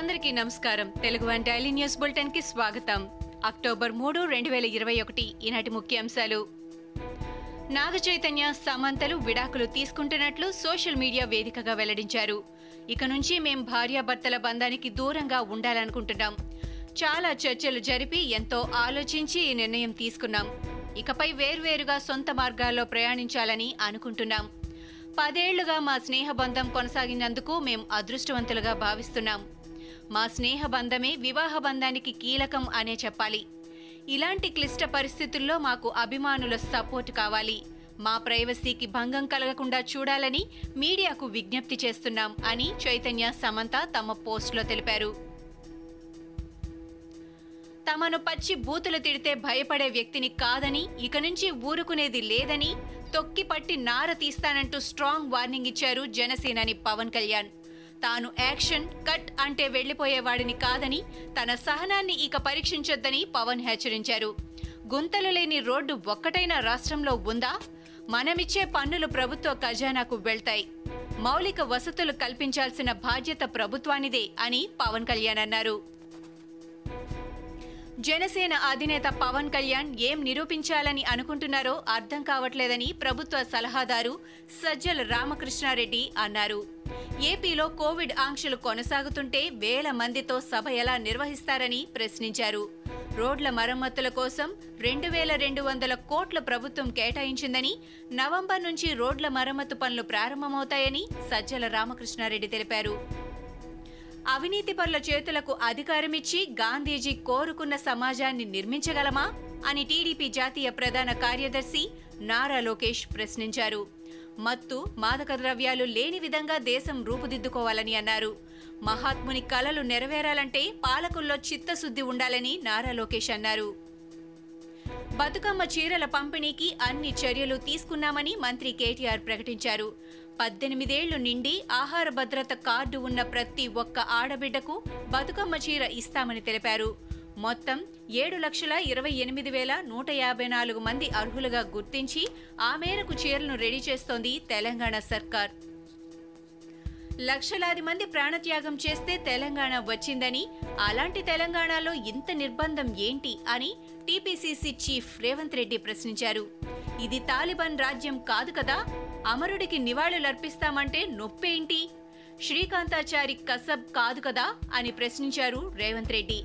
అందరికీ నమస్కారం. Telugu one daily news బులెటిన్కి స్వాగతం. అక్టోబర్ మూడు రెండు వేల ఇరవై ఒకటి ఈనాటి ముఖ్యాంశాలు. నాగ చైతన్య సమంతలు విడాకులు తీసుకుంటున్నట్లు సోషల్ మీడియా వేదికగా వెల్లడించారు. ఇక నుంచి మేం భార్యాభర్తల బంధానికి దూరంగా ఉండాలనుకుంటున్నాం. చాలా చర్చలు జరిపి ఎంతో ఆలోచించి ఈ నిర్ణయం తీసుకున్నాం. ఇకపై వేర్వేరుగా సొంత మార్గాల్లో ప్రయాణించాలని అనుకుంటున్నాం. పదేళ్ళుగా మా స్నేహబంధం కొనసాగినందుకు మేం అదృష్టవంతులుగా భావిస్తున్నాం. మా స్నేహ బంధమే వివాహ బంధానికి కీలకం అనే చెప్పాలి. ఇలాంటి క్లిష్ట పరిస్థితుల్లో మాకు అభిమానుల సపోర్ట్ కావాలి. మా ప్రైవసీకి భంగం కలగకుండా చూడాలని మీడియాకు విజ్ఞప్తి చేస్తున్నాం అని చైతన్య సమంత తమ పోస్టులో తెలిపారు. తమను పచ్చి బూతులు తిడితే భయపడే వ్యక్తిని కాదని ఇక నుంచి ఊరుకునేది లేదని తొక్కిపట్టి నార తీస్తానంటూ స్ట్రాంగ్ వార్నింగ్ ఇచ్చారు జనసేనాని పవన్ కళ్యాణ్. తాను యాక్షన్ కట్ అంటే వెళ్ళిపోయేవాడిని కాదని తన సహనాన్ని ఇక పరీక్షించొద్దని పవన్ హెచ్చరించారు. గుంతలు లేని రోడ్డు ఒక్కటైనా రాష్ట్రంలో ఉందా? మనమిచ్చే పన్నులు ప్రభుత్వ ఖజానాకు వెళ్తాయి. మౌలిక వసతులు కల్పించాల్సిన బాధ్యత ప్రభుత్వానిదే అని పవన్ కళ్యాణ్ అన్నారు. జనసేన అధినేత పవన్ కళ్యాణ్ ఏం నిరూపించాలని అనుకుంటున్నారో అర్థం కావట్లేదని ప్రభుత్వ సలహాదారు సజ్జల రామకృష్ణారెడ్డి అన్నారు. ఏపీలో కోవిడ్ ఆంక్షలు కొనసాగుతుంటే వేల మందితో సభ ఎలా నిర్వహిస్తారని ప్రశ్నించారు. రోడ్ల మరమ్మతుల కోసం రెండు వేల రెండు వందల కోట్ల ప్రభుత్వం కేటాయించిందని నవంబర్ నుంచి రోడ్ల మరమ్మతు పనులు ప్రారంభమవుతాయని సజ్జల రామకృష్ణారెడ్డి తెలిపారు. అవినీతి పనుల చేతులకు అధికారమిచ్చి గాంధీజీ కోరుకున్న సమాజాన్ని నిర్మించగలమా అని టీడీపీ జాతీయ ప్రధాన కార్యదర్శి నారా లోకేష్ ప్రశ్నించారు. మత్తు మాదక ద్రవ్యాలు లేని విధంగా దేశం రూపుదిద్దుకోవాలని అన్నారు. మహాత్ముని కలలు నెరవేరాలంటే పాలకుల్లో చిత్తశుద్ధి ఉండాలని నారా లోకేష్ అన్నారు. బతుకమ్మ చీరల పంపిణీకి అన్ని చర్యలు తీసుకున్నామని మంత్రి కేటీఆర్ ప్రకటించారు. పద్దెనిమిదేళ్ళు నిండి ఆహార భద్రత కార్డు ఉన్న ప్రతి ఒక్క ఆడబిడ్డకు బతుకమ్మ చీర ఇస్తామని తెలిపారు. మొత్తం ఏడు లక్షల ఇరవై ఎనిమిది వేల నూట యాభై నాలుగు మంది అర్హులుగా గుర్తించి ఆ మేరకు చీరలను రెడీ చేస్తోంది తెలంగాణ సర్కార్. లక్షలాది మంది ప్రాణత్యాగం చేస్తే తెలంగాణ వచ్చిందని అలాంటి తెలంగాణలో ఇంత నిర్బంధం ఏంటి అని టీపీసీసీ చీఫ్ రేవంత్ రెడ్డి ప్రశ్నించారు. ఇది తాలిబాన్ రాజ్యం కాదు కదా అమరుడికి నివాళులర్పిస్తామంటే నొప్పేంటి? శ్రీకాంతాచారి కసబ్ కాదు కదా అని ప్రశ్నించారు రేవంత్ రెడ్డి.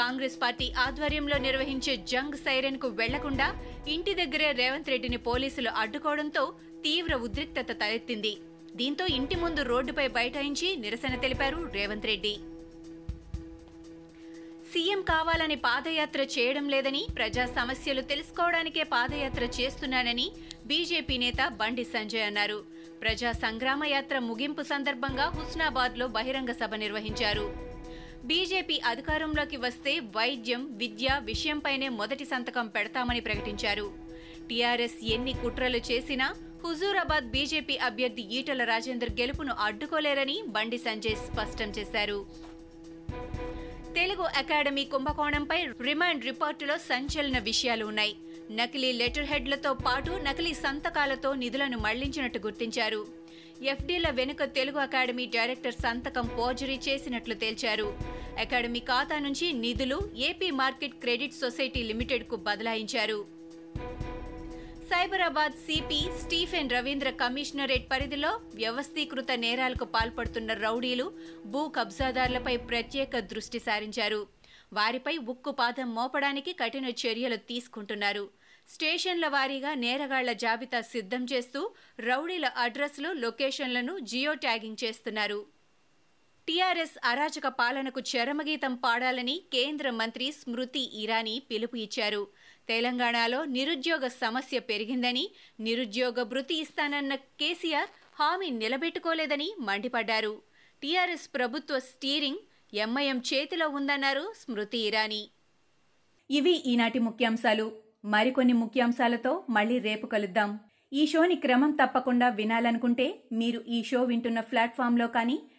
కాంగ్రెస్ పార్టీ ఆధ్వర్యంలో నిర్వహించే జంగ్ సైరన్కు వెళ్ళకుండా ఇంటి దగ్గరే రేవంత్ రెడ్డిని పోలీసులు అడ్డుకోవడంతో తీవ్ర ఉద్రిక్తత తలెత్తింది. దీంతో ఇంటి ముందు రోడ్డుపై బైఠాయించి నిరసన తెలిపారు రేవంత్ రెడ్డి. సీఎం కావాలని పాదయాత్ర చేయడం లేదని ప్రజా సమస్యలు తెలుసుకోవడానికే పాదయాత్ర చేస్తున్నానని బీజేపీ నేత బండి సంజయ్ అన్నారు. ప్రజా సంగ్రామ యాత్ర ముగింపు సందర్భంగా హుస్నాబాద్లో బహిరంగ సభ నిర్వహించారు. బీజేపీ అధికారంలోకి వస్తే వైద్యం విద్య విషయంపైనే మొదటి సంతకం పెడతామని ప్రకటించారు. టీఆర్ఎస్ ఎన్ని కుట్రలు చేసినా హుజూరాబాద్ బీజేపీ అభ్యర్థి ఈటల రాజేందర్ గెలుపును అడ్డుకోలేరని బండి సంజయ్ స్పష్టం చేశారు. తెలుగు అకాడమీ కుంభకోణంపై రిమాండ్ రిపోర్టులో సంచలన విషయాలు ఉన్నాయి. నకిలీ లెటర్ హెడ్లతో పాటు నకిలీ సంతకాలతో నిధులను మళ్ళించినట్టు గుర్తించారు. ఎఫ్డీల వెనుక తెలుగు అకాడమీ డైరెక్టర్ సంతకం పోర్జరీ చేసినట్లు తేల్చారు. అకాడమీ ఖాతా నుంచి నిధులు ఏపీ మార్కెట్ క్రెడిట్ సొసైటీ లిమిటెడ్కు బదలాయించారు. Cyberabad CP Stephen Ravindra commissionerate పరిధిలో వ్యవస్థీకృత నేరాలకు పాల్పడుతున్న రౌడీలు భూ కబ్జాదారులపై ప్రత్యేక దృష్టి సారించారు. వారిపై ఉక్కు పాదం మోపడానికి కఠిన చర్యలు తీసుకుంటున్నారు. స్టేషన్ల వారీగా నేరగాళ్ళ జాబితా సిద్ధం చేస్తూ రౌడీల అడ్రస్లు లొకేషన్లను జియో ట్యాగింగ్ చేస్తున్నారు. టీఆర్ఎస్ అరాచక పాలనకు చరమగీతం పాడాలని కేంద్ర మంత్రి స్మృతి ఇరానీ పిలుపు ఇచ్చారు. తెలంగాణలో నిరుద్యోగ సమస్య పెరిగిందని నిరుద్యోగ భృతి ఇస్తానన్న కేసీఆర్ హామీ నిలబెట్టుకోలేదని మండిపడ్డారు. టీఆర్ఎస్ ప్రభుత్వ స్టీరింగ్ ఎంఐఎం చేతిలో ఉందన్నారు స్మృతి ఇరానీ. ఇవి ఈనాటి ముఖ్యాంశాలు. మరికొన్ని ముఖ్యాంశాలతో మళ్ళీ రేపు కలుద్దాం. ఈ షోని క్రమం తప్పకుండా వినాలనుకుంటే మీరు ఈ షో వింటున్న ప్లాట్ఫామ్లో కానీ